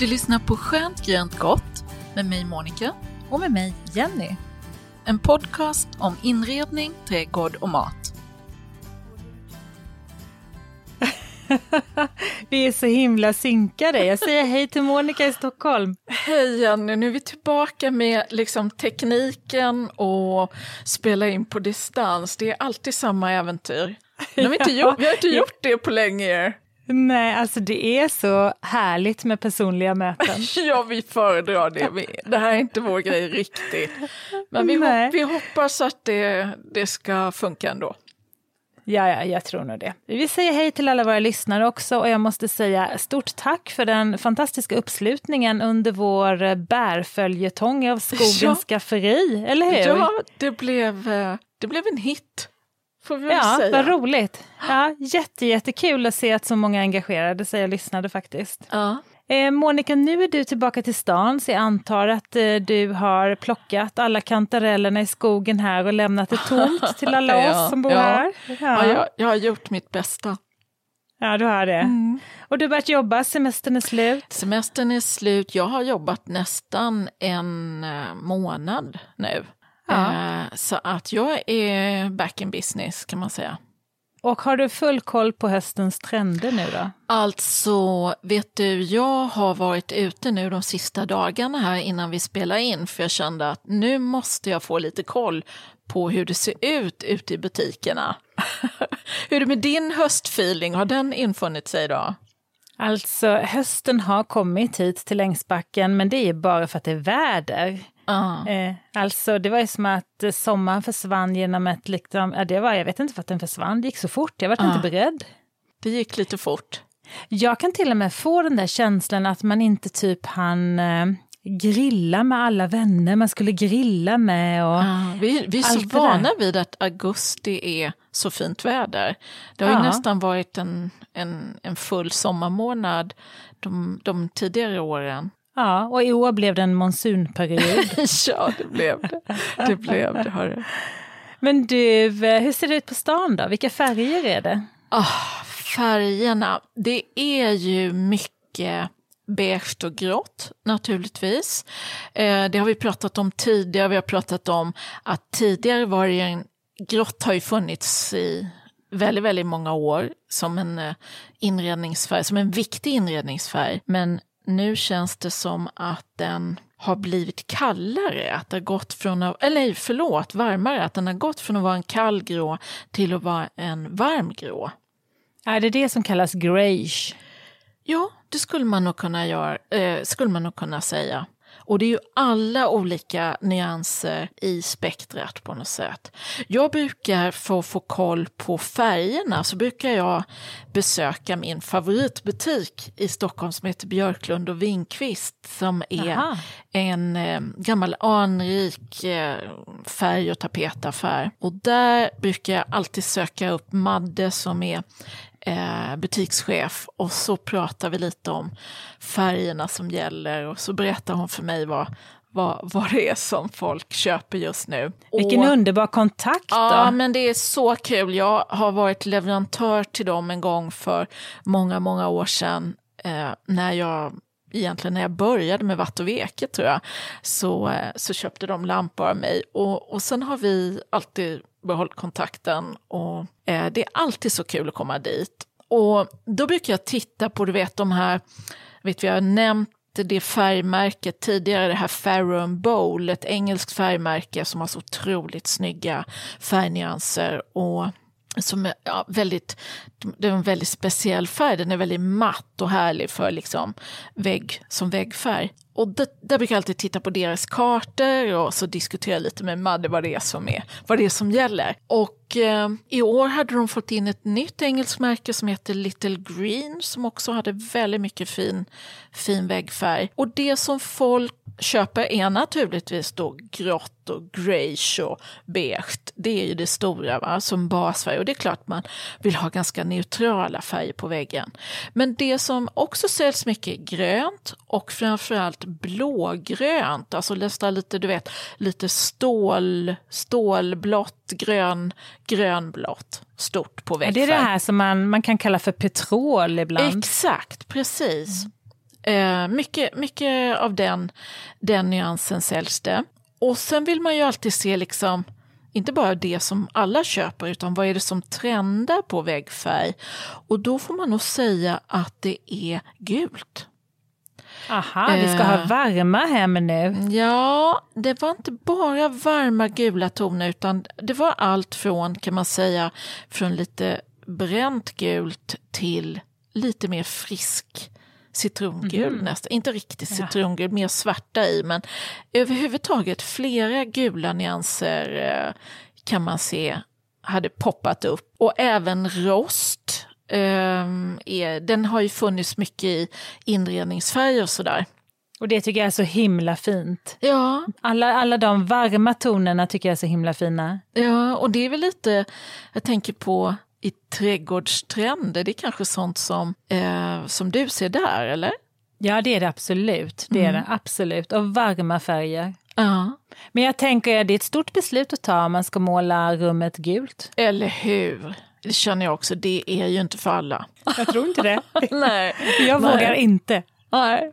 Du lyssnar på Skönt grönt gott med mig Monica Och med mig, Jenny. En podcast om inredning, trädgård och mat. vi är så himla synkade. Jag säger hej till Monica i Stockholm. Hej Jenny, nu är vi tillbaka med liksom tekniken och spela in på distans. Det är alltid samma äventyr. Har vi, inte gjort, vi har inte gjort det på länge. Nej, alltså det är så härligt med personliga möten. ja, vi föredrar det. Det här är inte vår grej riktigt. Men vi, hop vi hoppas att det, det ska funka ändå. Ja, ja, jag tror nog det. Vi säga hej till alla våra lyssnare också och jag måste säga stort tack för den fantastiska uppslutningen under vår bärföljetong av Skogens ja. skafferi, eller hur? Ja, det blev, eh, det blev en hit. Får vi ja, säga. vad roligt. Ja, jätte, jättekul att se att så många engagerade sig och lyssnade faktiskt. Ja. Eh, Monica, nu är du tillbaka till stan, så jag antar att eh, du har plockat alla kantarellerna i skogen här och lämnat det tomt till alla ja, oss som bor ja. här. Ja, ja jag, jag, har gjort mitt bästa. Ja, du har det. Mm. Och du har börjat jobba, semestern är slut? Semestern är slut. Jag har jobbat nästan en eh, månad nu. Ja. Eh, så att jag är back in business kan man säga. Och har du full koll på höstens trender nu då? Alltså, vet du, jag har varit ute nu de sista dagarna här innan vi spelar in för jag kände att nu måste jag få lite koll på hur det ser ut ute i butikerna. hur är det med din höstfeeling, har den infunnit sig då? Alltså, hösten har kommit hit till Ängsbacken, men det är bara för att det är väder. Uh. Eh, alltså det var ju som att eh, sommaren försvann genom ett, liksom, ja, det var, jag vet inte för att den försvann, det gick så fort, jag var uh. inte beredd. Det gick lite fort. Jag kan till och med få den där känslan att man inte typ han eh, grilla med alla vänner man skulle grilla med. Och ja, vi, vi är så vana vid att augusti är så fint väder. Det har ja. ju nästan varit en, en, en full sommarmånad de, de tidigare åren. Ja, och i år blev det en monsunperiod. ja, det blev det. Det blev det, hörru. Men du, eh, hur ser det ut på stan då? Vilka färger är det? Oh, färgerna, det är ju mycket beige och grått naturligtvis. Eh, det har vi pratat om tidigare, vi har pratat om att tidigare var det en, grått har ju funnits i väldigt, väldigt många år som en eh, inredningsfärg, som en viktig inredningsfärg. Men nu känns det som att den har blivit kallare, att det har gått från, eller förlåt, varmare, att den har gått från att vara en kall grå till att vara en varm grå. Är det det som kallas greige? Ja, det skulle man nog kunna, göra, eh, skulle man nog kunna säga. Och det är ju alla olika nyanser i spektrat på något sätt. Jag brukar, för att få koll på färgerna, så brukar jag besöka min favoritbutik i Stockholm som heter Björklund och Winkvist som är Aha. en eh, gammal anrik eh, färg och tapetaffär. Och där brukar jag alltid söka upp Madde som är eh, butikschef och så pratar vi lite om färgerna som gäller och så berättar hon för mig vad, vad, vad det är som folk köper just nu. Vilken och, underbar kontakt! Då. Ja, men det är så kul. Jag har varit leverantör till dem en gång för många, många år sedan eh, när jag egentligen när jag började med Vatt och Veke tror jag, så, eh, så köpte de lampor av mig. Och, och sen har vi alltid behållit kontakten och eh, det är alltid så kul att komma dit. Och då brukar jag titta på, du vet de här, vet vi har nämnt det färgmärket tidigare, det här Farum Bowl, ett engelskt färgmärke som har så otroligt snygga färgnyanser. Och som är ja, väldigt, det är en väldigt speciell färg, den är väldigt matt och härlig för liksom vägg, som väggfärg. Och det, där brukar jag alltid titta på deras kartor och så diskutera lite med Madde vad det är som, är, vad det är som gäller. Och eh, i år hade de fått in ett nytt engelskt märke som heter Little Green som också hade väldigt mycket fin, fin väggfärg. Och det som folk köper är naturligtvis då grått och greige och beige. Det är ju det stora va? som basfärg och det är klart man vill ha ganska neutrala färger på väggen. Men det som också säljs mycket är grönt och framförallt blågrönt, alltså nästan lite, du vet, lite stål, stålblått, grön, grönblått, stort på väggfärg. Det är det här som man, man kan kalla för petrol ibland. Exakt, precis. Mm. Eh, mycket, mycket av den, den nyansen säljs det. Och sen vill man ju alltid se liksom, inte bara det som alla köper, utan vad är det som trendar på väggfärg? Och då får man nog säga att det är gult. Aha, vi ska ha eh, varma hem nu. Ja, det var inte bara varma gula toner utan det var allt från, kan man säga, från lite bränt gult till lite mer frisk citrongul mm. nästan. Inte riktigt citrongul, ja. mer svarta i, men överhuvudtaget flera gula nyanser eh, kan man se hade poppat upp. Och även rost, eh, är, den har ju funnits mycket i inredningsfärger och sådär. Och det tycker jag är så himla fint. Ja. Alla, alla de varma tonerna tycker jag är så himla fina. Ja, och det är väl lite, jag tänker på i trädgårdstrender, det är kanske sånt som, eh, som du ser där, eller? Ja, det är det absolut. Det är mm. det absolut. Och varma färger. Ja. Men jag tänker, det är ett stort beslut att ta om man ska måla rummet gult. Eller hur? Det känner jag också, det är ju inte för alla. Jag tror inte det. Nej. Jag Nej. vågar inte. Nej.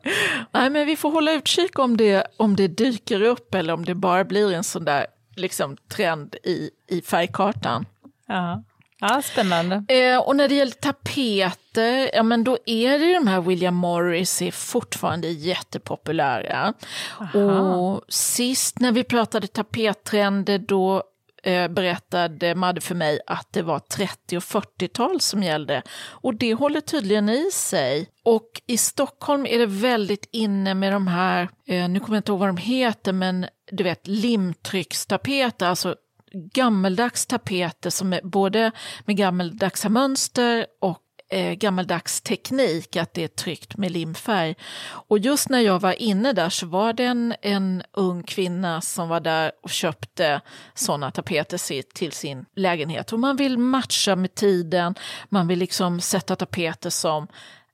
Nej, men vi får hålla utkik om det, om det dyker upp eller om det bara blir en sån där liksom, trend i, i färgkartan. Ja. Ja, spännande. Eh, och när det gäller tapeter, ja men då är det de här William Morris är fortfarande jättepopulära. Aha. Och sist när vi pratade tapettrender då eh, berättade Madde för mig att det var 30 och 40-tal som gällde. Och det håller tydligen i sig. Och i Stockholm är det väldigt inne med de här, eh, nu kommer jag inte ihåg vad de heter, men du vet limtryckstapeter, alltså gammeldags tapeter som är både med gammeldagsa mönster och eh, gammaldags teknik, att det är tryckt med limfärg. Och just när jag var inne där så var det en, en ung kvinna som var där och köpte sådana tapeter till sin lägenhet. Och man vill matcha med tiden, man vill liksom sätta tapeter som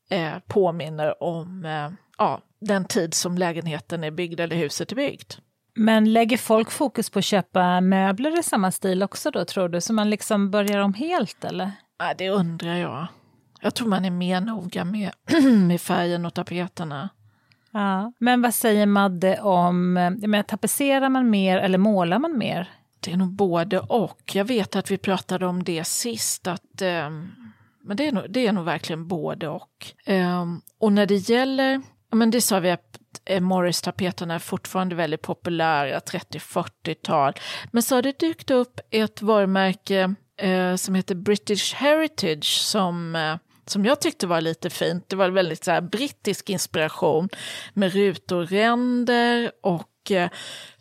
eh, påminner om eh, ja, den tid som lägenheten är byggd eller huset är byggt. Men lägger folk fokus på att köpa möbler i samma stil också då, tror du? Så man liksom börjar om helt, eller? Ja, det undrar jag. Jag tror man är mer noga med, med färgen och tapeterna. Ja. Men vad säger Madde om, menar, tapetserar man mer eller målar man mer? Det är nog både och. Jag vet att vi pratade om det sist, att um, men det är, nog, det är nog verkligen både och. Um, och när det gäller, men det sa vi att eh, Morris-tapeterna är fortfarande väldigt populära, 30-40-tal. Men så har det dykt upp ett varumärke eh, som heter British Heritage som eh, som jag tyckte var lite fint. Det var väldigt så här, brittisk inspiration med rutorränder och eh,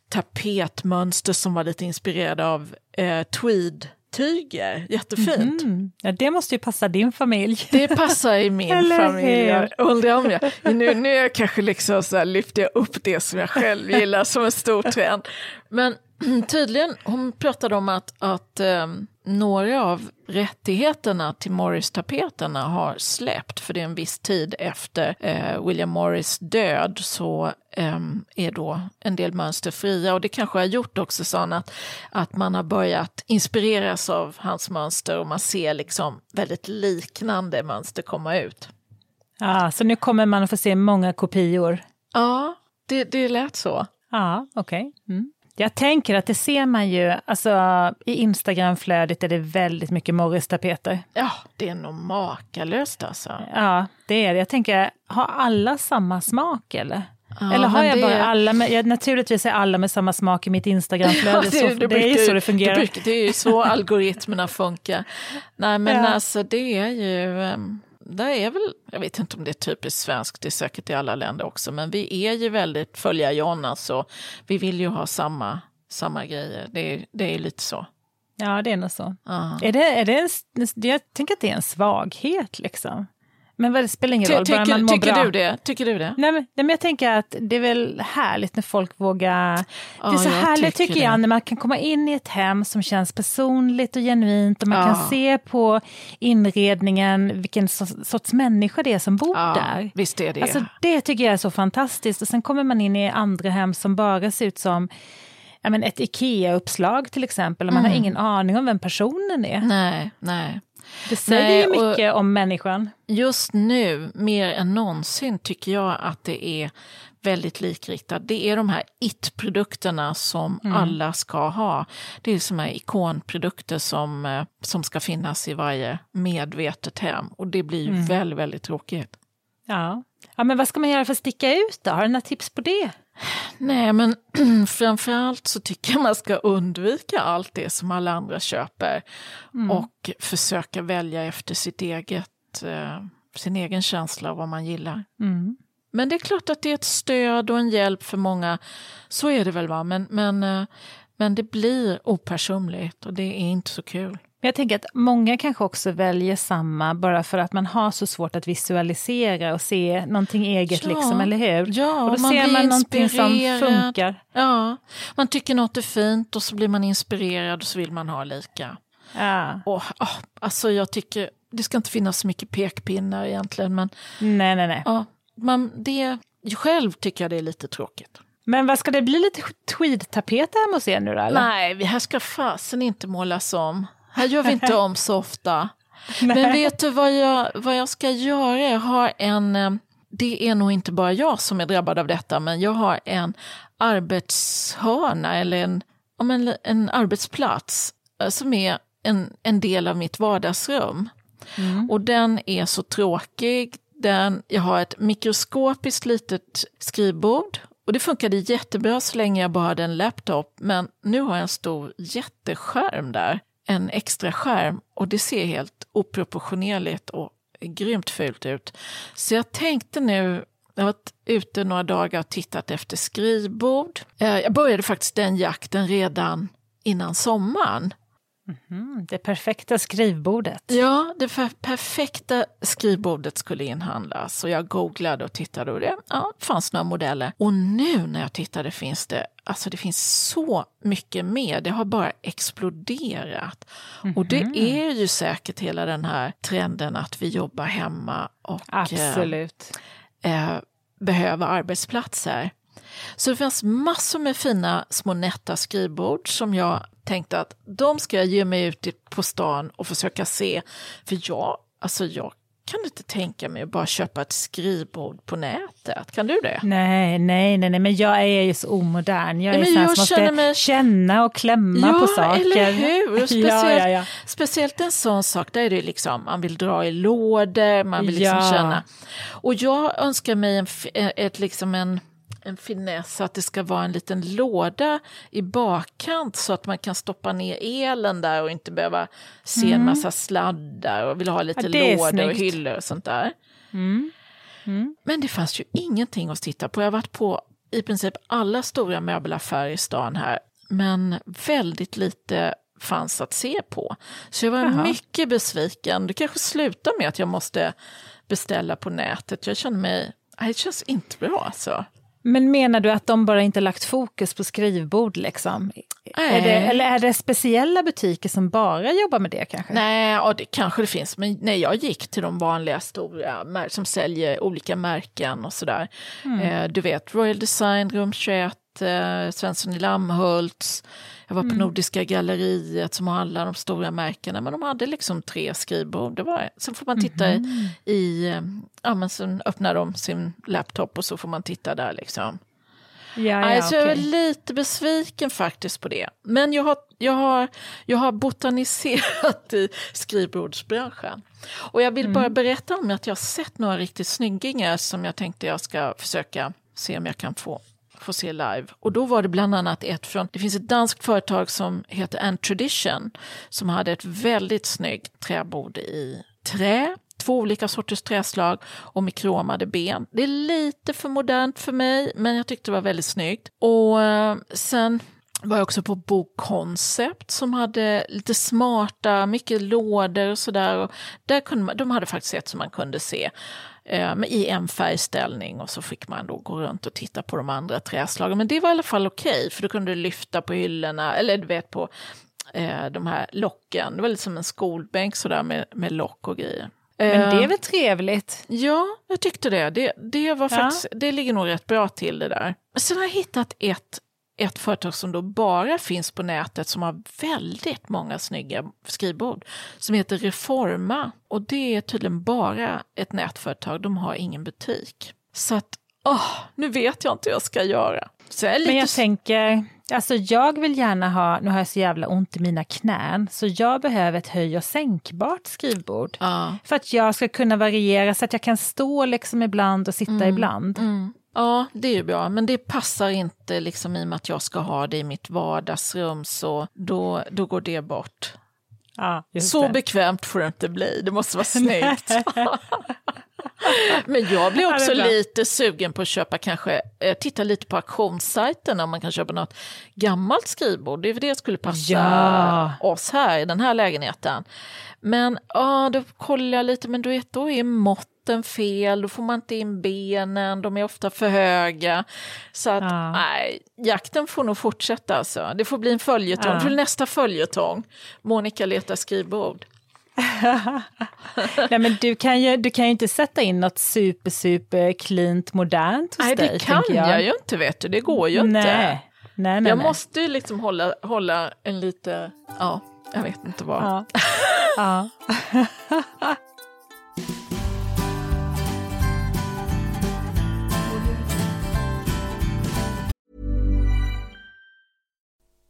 tapetmönster som var lite inspirerade av eh, tweed tyger, jättefint. Mm. Ja, det måste ju passa din familj. Det passar i min familj. undrar om jag, nu, nu är jag kanske liksom så här, lyfter jag upp det som jag själv gillar som en stor trend. Men tydligen, hon pratade om att, att um, några av rättigheterna till Morris-tapeterna har släppt, för det är en viss tid efter eh, William Morris död så eh, är då en del mönster fria och det kanske har gjort också så att, att man har börjat inspireras av hans mönster och man ser liksom väldigt liknande mönster komma ut. Ja, så nu kommer man att få se många kopior? Ja, det, det lät så. Ja, okej. Okay. Mm. Jag tänker att det ser man ju, alltså i Instagramflödet är det väldigt mycket Morris-tapeter. Ja, det är nog makalöst alltså. Ja, det är det. Jag tänker, har alla samma smak eller? Ja, Eller har jag det... bara alla med, jag, naturligtvis är alla med samma smak i mitt Instagramflöde, ja, det, det, det, är ju så det fungerar. Det, brukar, det är ju så algoritmerna funkar. Nej men ja. alltså det är ju, ehm, det är väl, jag vet inte om det är typiskt svenskt, det är säkert i alla länder också, men vi är ju väldigt följa John alltså. Vi vill ju ha samma, samma grejer, det, det är lite så. Ja, det är nog så. Uh. Är det, är det en, jag tänker att det är en svaghet liksom. Men det spelar ingen roll, bara man mår tycker bra. Du det? Tycker du det? Nej men, nej, men jag tänker att det är väl härligt när folk vågar... Ja, det är så härligt tycker, tycker jag, när man kan komma in i ett hem som känns personligt och genuint och man ja. kan se på inredningen vilken sorts människa det är som bor ja, där. Visst är det. Alltså, det tycker jag är så fantastiskt. Och sen kommer man in i andra hem som bara ser ut som ja, men ett IKEA-uppslag till exempel, och man mm. har ingen aning om vem personen är. Nej, nej. Det säger Nej, ju mycket om människan. Just nu, mer än någonsin, tycker jag att det är väldigt likriktat. Det är de här it-produkterna som mm. alla ska ha. Det är som här ikonprodukter som, eh, som ska finnas i varje medvetet hem. Och det blir ju mm. väldigt, väldigt tråkigt. Ja. ja, men vad ska man göra för att sticka ut då? Har du några tips på det? Nej, men framförallt så tycker jag man ska undvika allt det som alla andra köper mm. och försöka välja efter sitt eget, eh, sin egen känsla av vad man gillar. Mm. Men det är klart att det är ett stöd och en hjälp för många, så är det väl va, men, men, eh, men det blir opersonligt och det är inte så kul. Jag tänker att många kanske också väljer samma bara för att man har så svårt att visualisera och se någonting eget, ja, liksom, eller hur? Ja, och då man ser man någonting som funkar. Ja, man tycker något är fint och så blir man inspirerad och så vill man ha lika. Ja. Och, oh, alltså jag tycker, det ska inte finnas så mycket pekpinnar egentligen, men... Nej, nej, nej. Ja, man, det, själv tycker jag det är lite tråkigt. Men vad ska det bli lite tweedtapet hemma hos er nu då? Eller? Nej, vi här ska fasen inte målas om. Här gör vi inte om så ofta. Men vet du vad jag, vad jag ska göra? Jag har en, eh, det är nog inte bara jag som är drabbad av detta, men jag har en arbetshörna eller en, en, en arbetsplats eh, som är en, en del av mitt vardagsrum. Mm. Och den är så tråkig. Den, jag har ett mikroskopiskt litet skrivbord och det funkade jättebra så länge jag bara hade en laptop, men nu har jag en stor jätteskärm där en extra skärm och det ser helt oproportionerligt och grymt fult ut. Så jag tänkte nu, jag har varit ute några dagar och tittat efter skrivbord. Eh, jag började faktiskt den jakten redan innan sommaren. Mm, det perfekta skrivbordet. Ja, det perfekta skrivbordet skulle inhandlas. Och jag googlade och tittade och det ja, fanns några modeller. Och nu när jag tittade finns det, alltså det finns så mycket mer. Det har bara exploderat. Mm -hmm. Och det mhm. är ju säkert hela den här trenden att vi jobbar hemma och Absolut. Eh, eh, behöver arbetsplatser. Så det finns massor med fina små nätta skrivbord som jag tänkte att de ska jag ge mig ut på stan och försöka se. För jag, alltså jag kan inte tänka mig att bara köpa ett skrivbord på nätet. Kan du det? Nej, nej, nej, nej men jag är ju så omodern. Jag är ja, sån som måste mig... känna och klämma ja, på saker. eller hur? Speciellt, ja, ja, speciellt en sån sak där är det liksom, man vill dra i lådor, man vill liksom känna. Och jag önskar mig en, ett, liksom en en finess att det ska vara en liten låda i bakkant så att man kan stoppa ner elen där och inte behöva se mm. en massa sladdar och vill ha lite ja, lådor och hyllor och sånt där. Mm. Mm. Men det fanns ju ingenting att titta på. Jag har varit på i princip alla stora möbelaffärer i stan här, men väldigt lite fanns att se på. Så jag var Jaha. mycket besviken. Det kanske slutar med att jag måste beställa på nätet. Jag känner mig, det känns inte bra alltså. Men menar du att de bara inte lagt fokus på skrivbord? Liksom? Är det, eller är det speciella butiker som bara jobbar med det kanske? Nej, ja, det kanske det finns. Men när jag gick till de vanliga stora som säljer olika märken och sådär. Mm. Eh, du vet, Royal Design, Rum 21, eh, Svensson i Lammhults. Jag var på mm. Nordiska galleriet som har alla de stora märkena, men de hade liksom tre skrivbord. Det var, sen får man titta mm. i, i, eh, ja men sen öppnar de sin laptop och så får man titta där liksom. Ja, ja, alltså, okay. Jag är lite besviken faktiskt på det. Men jag har, jag har, jag har botaniserat i skrivbordsbranschen. Och jag vill mm. bara berätta om att jag har sett några riktigt snyggingar som jag tänkte jag ska försöka se om jag kan få, få se live. Och då var det bland annat ett från, det finns ett danskt företag som heter And Tradition som hade ett väldigt snyggt träbord i trä två olika sorters träslag och med kromade ben. Det är lite för modernt för mig, men jag tyckte det var väldigt snyggt. Och eh, sen var jag också på Bokoncept som hade lite smarta, mycket lådor och sådär. Där kunde man, de hade faktiskt ett som man kunde se eh, i en färgställning och så fick man då gå runt och titta på de andra träslagen. Men det var i alla fall okej, okay, för då kunde du lyfta på hyllorna, eller du vet på eh, de här locken. Det var lite som en skolbänk sådär med, med lock och grejer. Men det är eh, väl trevligt? Ja, jag tyckte det. Det, det, var faktiskt, ja. det ligger nog rätt bra till det där. Sen har jag hittat ett, ett företag som då bara finns på nätet som har väldigt många snygga skrivbord. Som heter Reforma. Och det är tydligen bara ett nätföretag, de har ingen butik. Så att, åh, nu vet jag inte hur jag ska göra. Jag Men jag tänker, Alltså jag vill gärna ha, nu har jag så jävla ont i mina knän, så jag behöver ett höj och sänkbart skrivbord. Ja. För att jag ska kunna variera så att jag kan stå liksom ibland och sitta mm. ibland. Mm. Ja, det är ju bra, men det passar inte liksom i och med att jag ska ha det i mitt vardagsrum, så då, då går det bort. Ja, så det. bekvämt får det inte bli, det måste vara snyggt. Men jag blir också ja, lite sugen på att köpa kanske, eh, titta lite på auktionssajten om man kan köpa något gammalt skrivbord. Det är för det skulle passa ja. oss här i den här lägenheten. Men ja, då kollar jag lite, men du vet, då är måtten fel, då får man inte in benen, de är ofta för höga. Så att, ja. nej, jakten får nog fortsätta alltså. Det får bli en följetong, ja. nästa följetong. Monica letar skrivbord. Nej, men du kan, ju, du kan ju inte sätta in något super, super cleant modernt hos nej, dig. Nej, det kan jag. jag. ju inte, vet du. Det går ju nej. inte. Nej, nej, jag nej. måste ju liksom hålla, hålla en lite, ja, jag vet inte vad. Ja. ja.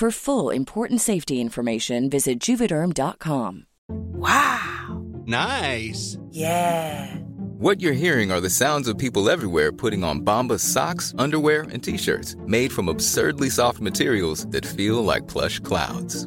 For full important safety information, visit juvederm.com. Wow! Nice! Yeah! What you're hearing are the sounds of people everywhere putting on Bombas socks, underwear, and t shirts made from absurdly soft materials that feel like plush clouds.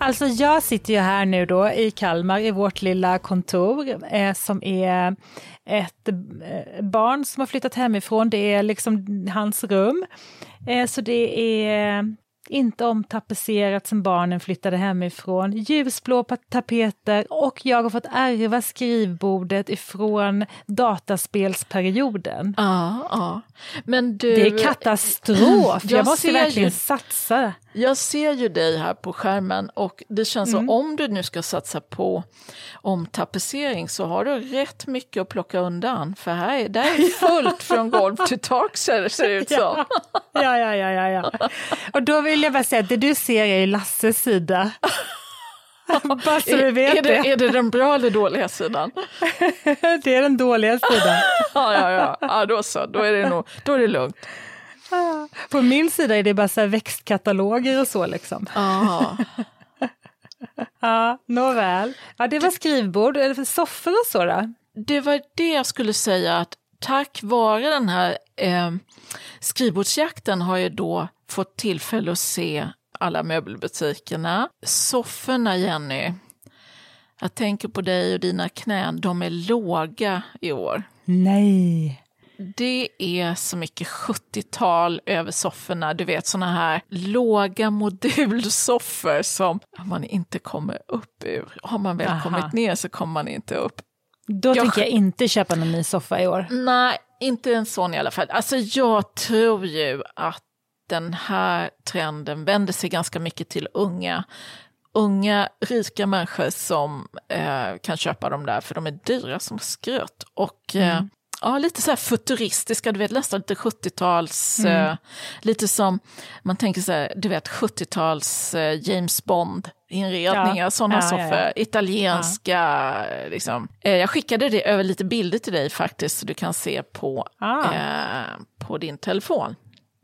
Alltså jag sitter ju här nu då i Kalmar i vårt lilla kontor eh, som är ett eh, barn som har flyttat hemifrån. Det är liksom hans rum. Eh, så det är inte omtapetserat sen barnen flyttade hemifrån. Ljusblå tapeter och jag har fått ärva skrivbordet ifrån dataspelsperioden. Ja, ja. Men du, det är katastrof, jag, jag måste verkligen ju, satsa. Jag ser ju dig här på skärmen och det känns mm. som om du nu ska satsa på omtapetsering så har du rätt mycket att plocka undan. För här är, där är fullt från golv till tak ser det ut som. Ja, ja, ja, ja, ja. Och då vill jag bara säga att det du ser är Lasses sida. Bara så du vet är, det, är det den bra eller dåliga sidan? det är den dåliga sidan. ja, ja, ja. ja, då så. Då är det, nog, då är det lugnt. På min sida är det bara så växtkataloger och så liksom. Ja, nåväl. Ja, det var skrivbord, eller för soffor och så då? Det var det jag skulle säga att tack vare den här eh, skrivbordsjakten har jag då fått tillfälle att se alla möbelbutikerna. Sofforna, Jenny, jag tänker på dig och dina knän, de är låga i år. Nej. Det är så mycket 70-tal över sofforna, du vet såna här låga modulsoffor som man inte kommer upp ur. Har man väl Aha. kommit ner så kommer man inte upp. Då jag... tänker jag inte köpa någon ny soffa i år. Nej, inte en sån i alla fall. Alltså jag tror ju att den här trenden vänder sig ganska mycket till unga unga rika människor som eh, kan köpa dem där för de är dyra som skröt. Och eh, mm. Ja, lite så här futuristiska, du vet nästan lite 70-tals, mm. eh, lite som, man tänker så här, du vet 70-tals eh, James Bond inredningar, ja. sådana ja, soffor, ja, italienska, liksom. Eh, jag skickade det över lite bilder till dig faktiskt, så du kan se på, ah. Eh, på din telefon.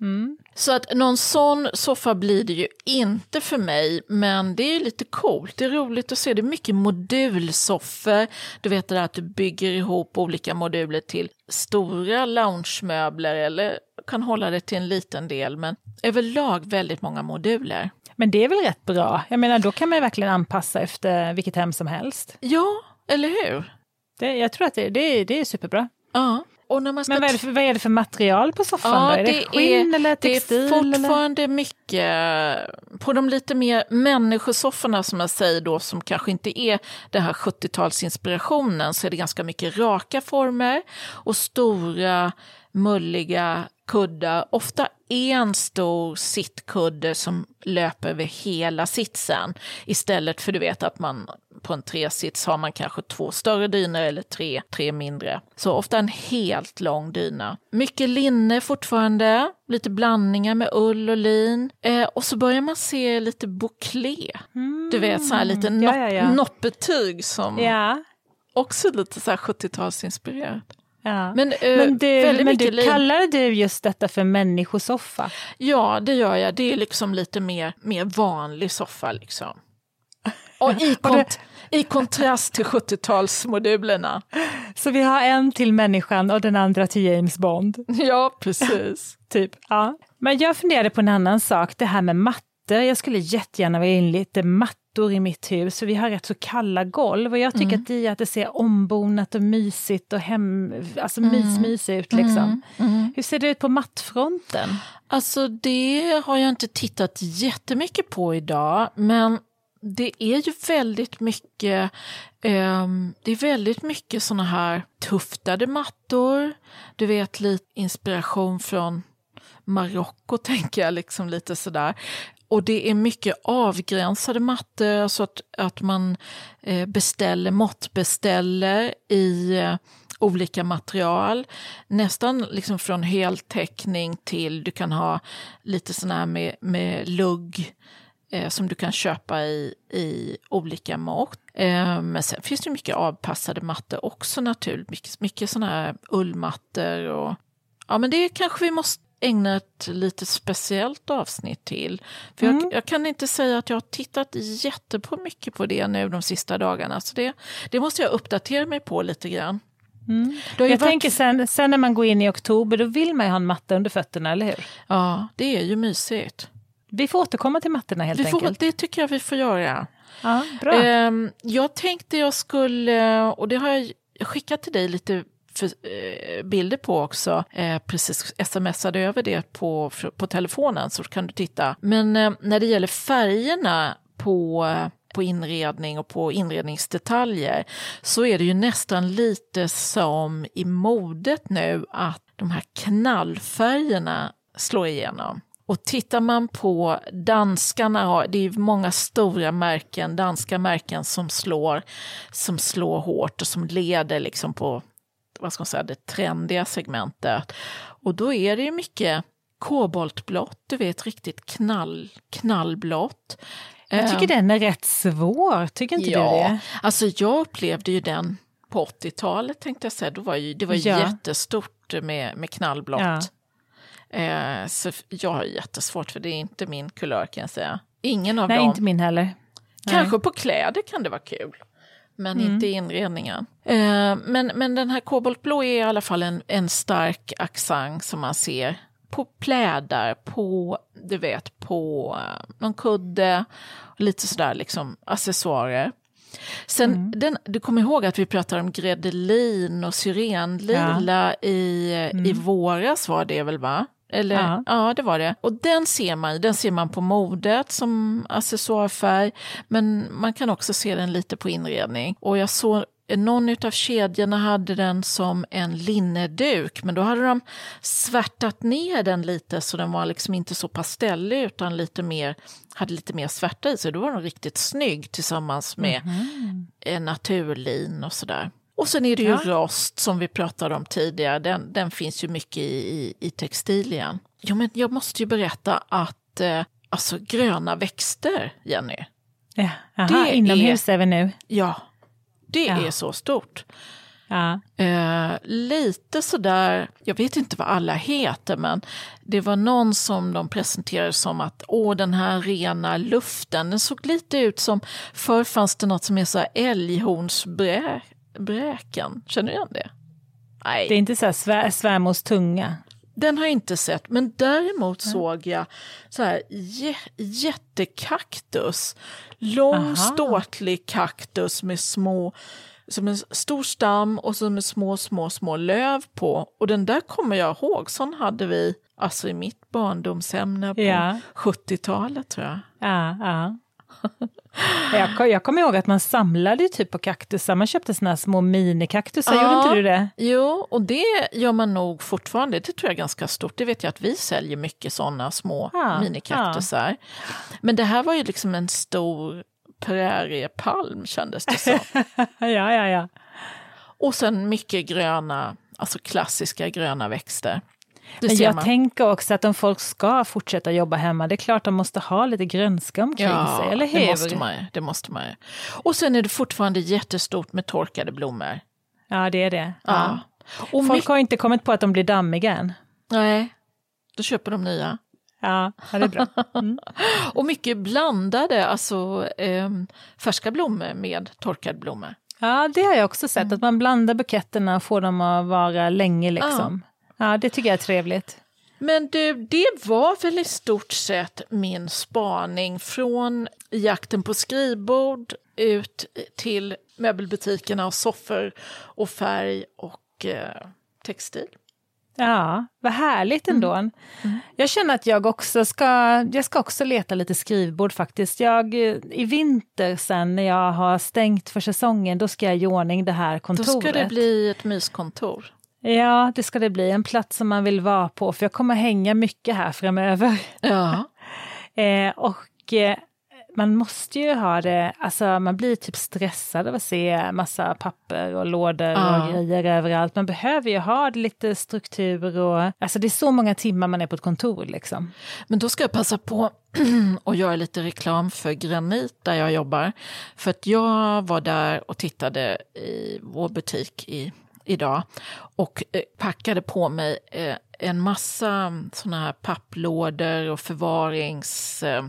Mm. Så att någon sån soffa blir det ju inte för mig, men det är lite coolt. Det är roligt att se. Det är mycket modulsoffor. Du vet det där att du bygger ihop olika moduler till stora loungemöbler eller kan hålla det till en liten del, men överlag väldigt många moduler. Men det är väl rätt bra? Jag menar, då kan man ju verkligen anpassa efter vilket hem som helst. Ja, eller hur? Det, jag tror att det, det, det är superbra. Ja. Men vad är, för, vad är, det för, material på soffan? Ja, då? Är det, det skinn är, eller textil? Det är fortfarande eller? mycket, på de lite mer människosofforna som jag säger då, som kanske inte är den här 70-talsinspirationen, så är det ganska mycket raka former och stora mulliga kuddar, ofta en stor sittkudde som löper över hela sitsen. Istället för du vet att man på en tresits har man kanske två större dynor eller tre, tre mindre. Så ofta en helt lång dyna. Mycket linne fortfarande, lite blandningar med ull och lin. Eh, och så börjar man se lite bouclé. Mm. Du vet så här lite nopp, ja, ja, ja. noppetyg som ja. också lite så här 70-talsinspirerat. Ja. Men, uh, men, du, men du kallar du just detta för människosoffa? Ja, det gör jag. Det är liksom lite mer, mer vanlig soffa. Liksom. Och i, kont i kontrast till 70-talsmodulerna. Så vi har en till människan och den andra till James Bond? Ja, precis. typ. Ja. Men jag funderade på en annan sak, det här med mattor. Jag skulle jättegärna vilja in lite mattor mattor i mitt hus, för vi har rätt så kalla golv. Och jag tycker mm. att det är att det ser ombonat och mysigt och hem, alltså mm. mys, ut. Liksom. Mm. mm. Hur ser det ut på mattfronten? Alltså det har jag inte tittat jättemycket på idag, men det är ju väldigt mycket eh, det är väldigt mycket såna här tuftade mattor. Du vet lite inspiration från Marocko tänker jag, liksom lite sådär. Och det är mycket avgränsade mattor, alltså att, att man eh, beställer, måttbeställer i eh, olika material. Nästan liksom från heltäckning till du kan ha lite sån här med, med lugg eh, som du kan köpa i, i olika mått. Eh, men sen finns det mycket avpassade mattor också naturligtvis. Mycket, mycket såna här ullmattor och Ja men det kanske vi måste ägna ett lite speciellt avsnitt till. För mm. jag, jag, kan inte säga att jag har tittat jättepå mycket på det nu de sista dagarna. Så det, det måste jag uppdatera mig på lite grann. Mm. Jag varit... tänker sen, sen när man går in i oktober, då vill man ju ha en matta under fötterna, eller hur? Ja, det är ju mysigt. Vi får återkomma till mattorna helt vi får, enkelt. Det tycker jag vi får göra. Ja, bra. Ehm, jag tänkte jag skulle, och det har jag skickat till dig lite för, eh, bilder på också. Eh, precis smsade över det på, på telefonen så kan du titta. Men eh, när det gäller färgerna på på inredning och på inredningsdetaljer så är det ju nästan lite som i modet nu att de här knallfärgerna slår igenom. Och tittar man på danskarna, det är många stora märken, danska märken som slår, som slår hårt och som leder liksom på vad ska man säga, det trendiga segmentet. Och då är det ju mycket koboltblått, du vet riktigt knall, knallblått. Jag tycker den är rätt svår, tycker inte ja, du det? Alltså jag upplevde ju den på 80-talet tänkte jag säga. Då var ju, det var Ja. jättestort med, med knallblått. Ja. Eh, så jag har jättesvårt för det är inte min kulör kan jag säga. Ingen av Nej, dem. inte min heller. Kanske på kläder kan det vara kul. Men Mm. inte inredningen. Eh, men, men den här koboltblå är i alla fall en, en stark accent som man ser på plädar, på, du vet, på eh, någon kudde, lite sådär liksom accessoarer. Sen, Mm. den, du kommer ihåg att vi pratade om gredelin och syrenlila i, i våras var det väl va? Eller, ja. Mm. Ja. det var det. Och den ser man den ser man på modet som accessoarfärg, men man kan också se den lite på inredning. Och jag såg någon av kedjorna hade den som en linneduk, men då hade de svärtat ner den lite så den var liksom inte så pastellig utan lite mer, hade lite mer svärta i sig. Då var den riktigt snygg tillsammans med eh, naturlin och sådär. Och sen är det ju Ja. rost som vi pratade om tidigare, den, den finns ju mycket i, i, i textilien. Jo, men jag måste ju berätta att eh, alltså gröna växter, Jenny, Ja. Aha, Det inomhus är vi nu. ja, det Ja. är så stort. Ja. Eh, lite sådär, jag vet inte vad alla heter, men det var någon som de presenterade som att åh, den här rena luften, den såg lite ut som, förr fanns det något som är så här älghornsbräken, känner du igen det? Nej, Det är inte så här svär, svärmors tunga. den har jag inte sett, men däremot såg jag så här jä jättekaktus. Lång Aha. ståtlig kaktus med små, som en stor stam och så med små, små, små löv på. Och den där kommer jag ihåg, sån hade vi alltså i mitt barndomsämne på Ja. 70-talet tror jag. Ja, ja. Jag, kom- jag kommer ihåg att man samlade typ på kaktusar. Man köpte såna här små minikaktusar, gjorde inte du det? Jo, och det gör man nog fortfarande. Det tror jag är ganska stort. Det vet jag att vi säljer mycket sådana små Ja, minikaktusar. Men det här var ju liksom en stor präriepalm kändes det som. Ja, ja, ja. och sen mycket gröna, alltså klassiska gröna växter. Men jag man. tänker också att om folk ska fortsätta jobba hemma, det är klart de måste ha lite grönska omkring sig, eller hur? det måste man. Det måste man. Och sen är det fortfarande jättestort med torkade blommor. Ja, det är det. Ja. Ja. Och Folk har inte kommit på att de blir dammiga än. nej, då köper de nya. Ja, ja det är bra. Mm. Och mycket blandade, alltså ehm, färska blommor med torkade blommor. Ja, det har jag också Mm. sett, att man blandar buketterna och får dem att vara länge liksom. Ja, det tycker jag är trevligt. Men du, det var väl i stort sett min spaning från jakten på skrivbord ut till möbelbutikerna och soffor och färg och eh, textil. Ja, vad härligt Mm. ändå. Jag känner att jag också ska, jag ska också leta lite skrivbord faktiskt. Jag, eh, I vinter sen när jag har stängt för säsongen, då ska jag i ordning det här Då kontoret. ska det bli ett myskontor. Ja, det ska det bli. En plats som man vill vara på, för jag kommer hänga mycket här framöver. Ja. Eh, och eh, man måste ju ha det, alltså man blir typ stressad av att se massa papper och lådor Ja. och grejer överallt. Man behöver ju ha lite struktur och, alltså det är så många timmar man är på ett kontor liksom. Men då ska jag passa på att göra lite reklam för Granit där jag jobbar. För att jag var där och tittade i vår butik i, idag och eh, packade på mig eh, en massa såna här papplådor och förvarings... Eh,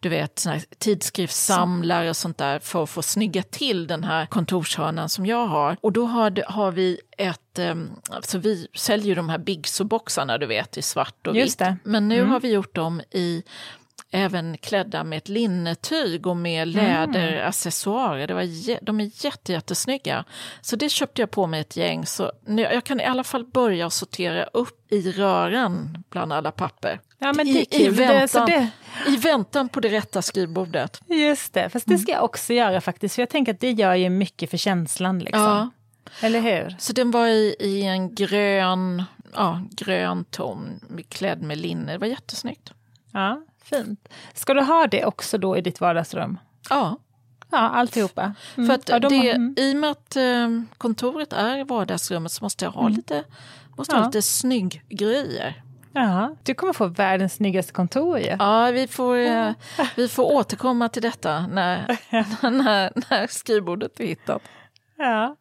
du vet, såna här tidskriftssamlare och sånt där för att få snygga till den här kontorshörnan som jag har. Och då har, har vi ett... Alltså vi säljer ju de här Bigso-boxarna, du vet, i svart och Just vitt. Men nu har vi gjort dem i även klädda med ett linnetyg och med läderaccessoarer. Det var, de är jätte, jättesnygga. Så det köpte jag på mig ett gäng. Så nu, jag kan i alla fall börja sortera upp i röran bland alla papper. Ja men det I, är i, kul. Det, väntan, så det, I väntan på det rätta skrivbordet. just det, fast det ska jag också göra faktiskt, för jag tänker att det gör ju mycket för känslan liksom. Ja. Eller hur? Så den var i, i en grön, ja, grön ton, klädd med linne. Det var jättesnyggt. Ja, fint. Ska du ha det också då i ditt vardagsrum? Ja, Ja, alltihopa. Mm. För att ja, de- det, mm. i och med att eh, kontoret är vardagsrummet så måste jag ha lite, måste ha Ja. lite snygg grejer. Ja, du kommer få världens snyggaste kontor ju. Ja, vi får, eh, vi får återkomma till detta när, när, när skrivbordet är hittat. Ja.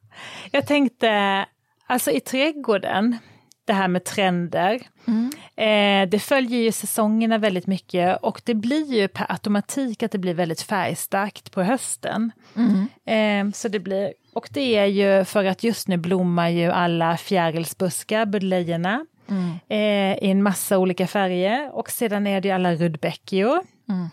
Jag tänkte, alltså i trädgården, det här med trender. Mm. Eh, det följer ju säsongerna väldigt mycket och det blir ju per automatik att det blir väldigt färgstarkt på hösten. Mm. Eh, så det blir, och det är ju för att just nu blommar ju alla fjärilsbuskar, buddlejorna, mm. eh, i en massa olika färger. Och sedan är det ju alla rudbeckior. Mm.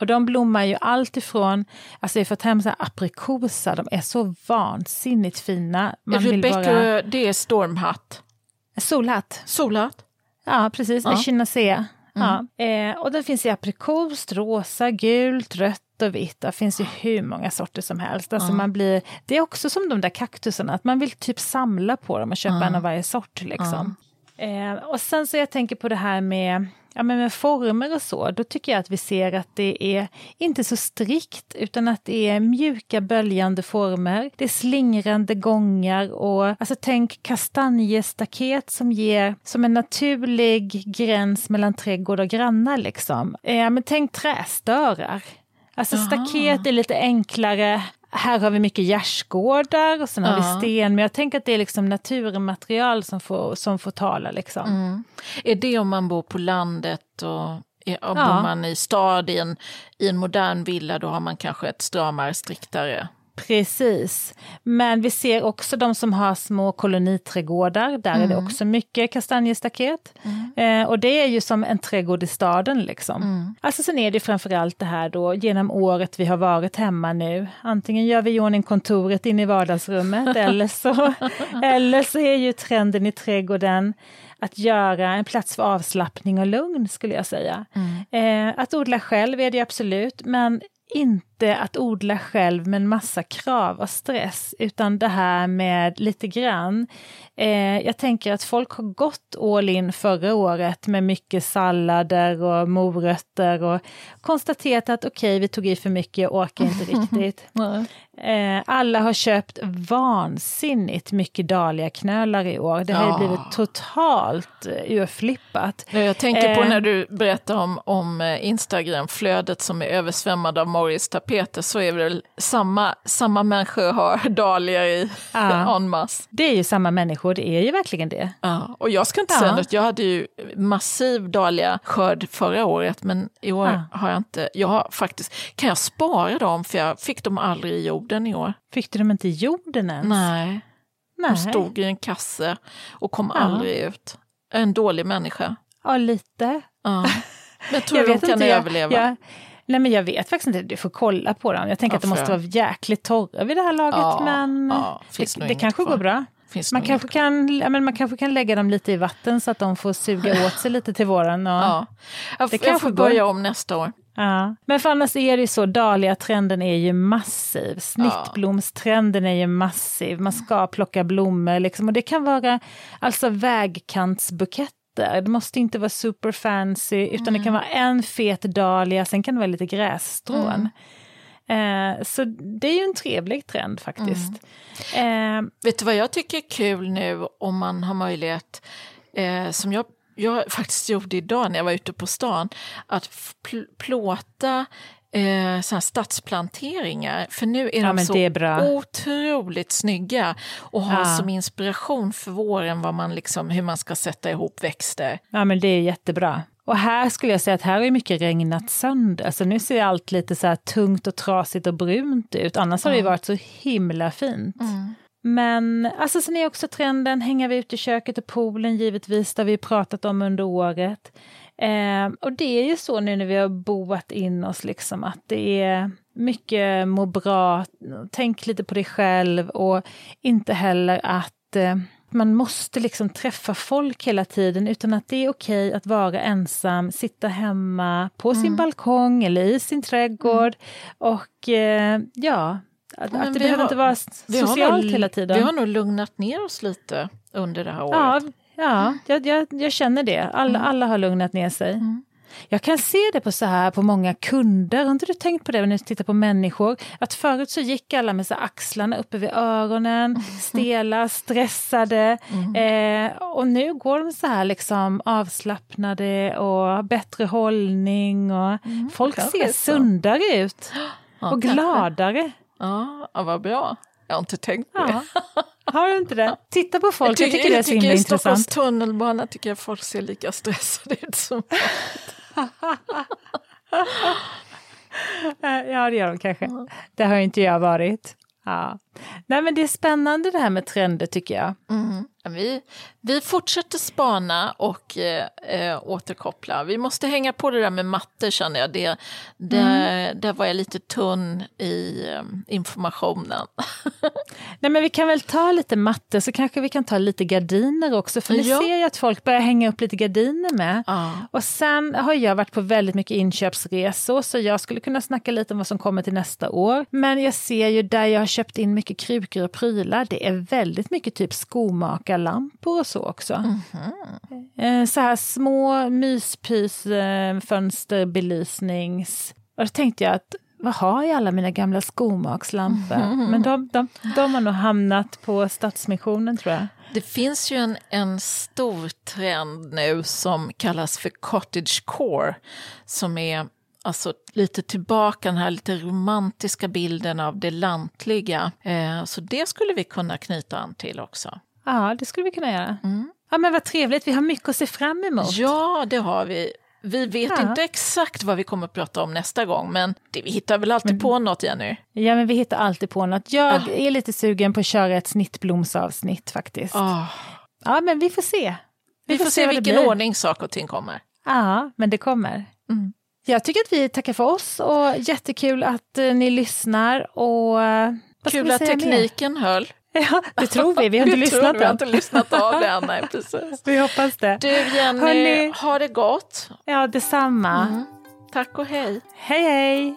Och de blommar ju alltifrån, alltså jag har fått hem så aprikosa, de är så vansinnigt fina. Man Rudbeckior, bara... det är stormhatt? Solhatt. Solhatt? Ja, precis. Ja. Echinacea. Mm. Ja. Eh, och den finns i aprikos, rosa, gult, rött och vitt. Det finns ju hur många sorter som helst. Alltså mm. man blir, det är också som de där kaktusarna, att man vill typ samla på dem och köpa mm. en av varje sort. Liksom. Eh, och sen så jag tänker på det här med ja, men med former och så, då tycker jag att vi ser att det är inte så strikt, utan att det är mjuka böljande former. Det är slingrande gångar och alltså tänk kastanjestaket som ger som en naturlig gräns mellan trädgård och grannar liksom. Eh, men tänk trästörar. Alltså staket är lite enklare, här har vi mycket gärdsgårdar och sen ja. har vi sten, men jag tänker att det är liksom naturmaterial som får, som får tala. Liksom. Mm. Är det om man bor på landet och är, ja. bor man i stad i en, i en modern villa, då har man kanske ett stramare, striktare Precis. Men vi ser också de som har små koloniträdgårdar. Där mm. är det mm. också mycket kastanjestaket. Mm. Eh, och det är ju som en trädgård i staden. Liksom. Mm. Alltså sen är det framförallt det här då genom året vi har varit hemma nu. Antingen gör vi i ordning kontoret inne i vardagsrummet eller, så, eller så är ju trenden i trädgården att göra en plats för avslappning och lugn skulle jag säga. Mm. Eh, att odla själv är det absolut, men inte att odla själv med en massa krav och stress, utan det här med lite grann. Eh, jag tänker att folk har gått all in förra året med mycket sallader och morötter och konstaterat att okej, okay, vi tog i för mycket, jag orkar inte riktigt. Eh, alla har köpt vansinnigt mycket dahliaknölar i år. Det har ja. blivit totalt uh, urflippat. Jag tänker på eh. när du berättar om, om eh, Instagramflödet som är översvämmad av Morris tapeter så är det väl samma, samma människor har dahlior i ja. en masse. Det är ju samma människor, det är ju verkligen det. Ja. Och jag ska inte ja. säga något, jag hade ju massiv dahlia-skörd förra året men i år ja. har jag inte, jag har faktiskt, kan jag spara dem för jag fick dem aldrig i jord jorden i år. Fick du dem inte i jorden ens? Nej. Nej. De stod i en kasse och kom ja. aldrig ut. En dålig människa. Ja, lite. Ja. Men jag tror jag de kan överleva. Jag, jag, nej, men jag vet faktiskt inte. Du får kolla på dem. Jag tänker ja, att de måste vara jäkligt torra vid det här laget. Ja, men det, det kanske går bra. man kanske, kan, ja, men man kanske kan lägga dem lite i vatten så att de får suga åt sig lite till våren. Och ja. Jag, det jag får börja om nästa år. Ja. Men för annars är det så, dahlia-trenden är ju massiv. Snittblomstrenden är ju massiv. Man ska plocka blommor liksom. Och det kan vara alltså vägkantsbuketter. Det måste inte vara super fancy, utan mm. det kan mm. vara en fet dahlia, sen kan det vara lite grässtrån. Mm. Eh, så det är ju en trevlig trend faktiskt. Mm. Eh, Vet du vad jag tycker är kul nu om man har möjlighet, eh, som jag jag faktiskt gjorde idag när jag var ute på stan, att pl plåta eh, såna stadsplanteringar. För nu är ja, de så är otroligt snygga och har ja. som inspiration för våren vad man liksom, hur man ska sätta ihop växter. Ja men det är jättebra. Och här skulle jag säga att här är mycket regnat sönder. Alltså nu ser allt lite så här tungt och trasigt och brunt ut. Annars mm. har det varit så himla fint. Mm. Men alltså, sen är också trenden hänga ut i köket och poolen givetvis, har vi pratat om under året. Eh, och det är ju så nu när vi har boat in oss, liksom, att det är mycket må bra, tänk lite på dig själv och inte heller att eh, man måste liksom träffa folk hela tiden, utan att det är okej att vara ensam, sitta hemma på sin mm. balkong eller i sin trädgård. Mm. Och eh, ja, att, att det behöver har, inte vara socialt nog, hela tiden. Vi har nog lugnat ner oss lite under det här året. Ja, ja jag, jag, jag känner det. Alla, mm. alla har lugnat ner sig. Mm. Jag kan se det på så här på många kunder. Har inte du tänkt på det när du tittar på människor? Att förut så gick alla med så axlarna uppe vid öronen, stela, stressade. Mm. Eh, och nu går de så här liksom avslappnade och har bättre hållning. Och mm, folk ser sundare ut. Ja, och gladare. Ja, vad bra. Jag har inte tänkt på det. Har du inte det? Titta på folk, jag tycker, jag tycker det är så himla intressant. I Stockholms tunnelbana tycker jag folk ser lika stressade ut som Ja, det gör de kanske. Det har inte jag varit. Ja. Nej, men det är spännande det här med trender tycker jag. Mm. Vi, vi fortsätter spana och eh, eh, återkoppla. Vi måste hänga på det där med matte känner jag. Det, det, mm. Där var jag lite tunn i eh, informationen. Nej men vi kan väl ta lite matte så kanske vi kan ta lite gardiner också. För ni ja. ser ju att folk börjar hänga upp lite gardiner med. Ah. Och sen har jag varit på väldigt mycket inköpsresor så jag skulle kunna snacka lite om vad som kommer till nästa år. Men jag ser ju där jag har köpt in mycket krukor och prylar, det är väldigt mycket typ skomakare lampor och så också. Mm -hmm. Så här små myspys. Och då tänkte jag att vad har jag alla mina gamla skomakslampor? Mm -hmm. Men de, de, de har nog hamnat på Stadsmissionen tror jag. Det finns ju en, en stor trend nu som kallas för cottagecore, som är alltså lite tillbaka den här lite romantiska bilden av det lantliga. Eh, så det skulle vi kunna knyta an till också. Ja, det skulle vi kunna göra. Mm. Ja, men vad trevligt, vi har mycket att se fram emot. Ja, det har vi. Vi vet ja. inte exakt vad vi kommer att prata om nästa gång, men det, vi hittar väl alltid men, på något, Jenny? Ja, men vi hittar alltid på något. Jag ah. är lite sugen på att köra ett snittblomsavsnitt faktiskt. Oh. Ja, men vi får se. Vi, vi får, får, se, se vilken ordning saker och ting kommer. Ja, men det kommer. Mm. Jag tycker att vi tackar för oss och jättekul att uh, ni lyssnar. Och, uh, Kul att tekniken mer? höll. Ja, det tror vi. Vi har inte lyssnat än. Vi har inte lyssnat av det nej, precis. Vi hoppas det. Du Jenny, Hörrni, ha det gott. Ja, detsamma. Mm. Tack och hej. Hej, hej.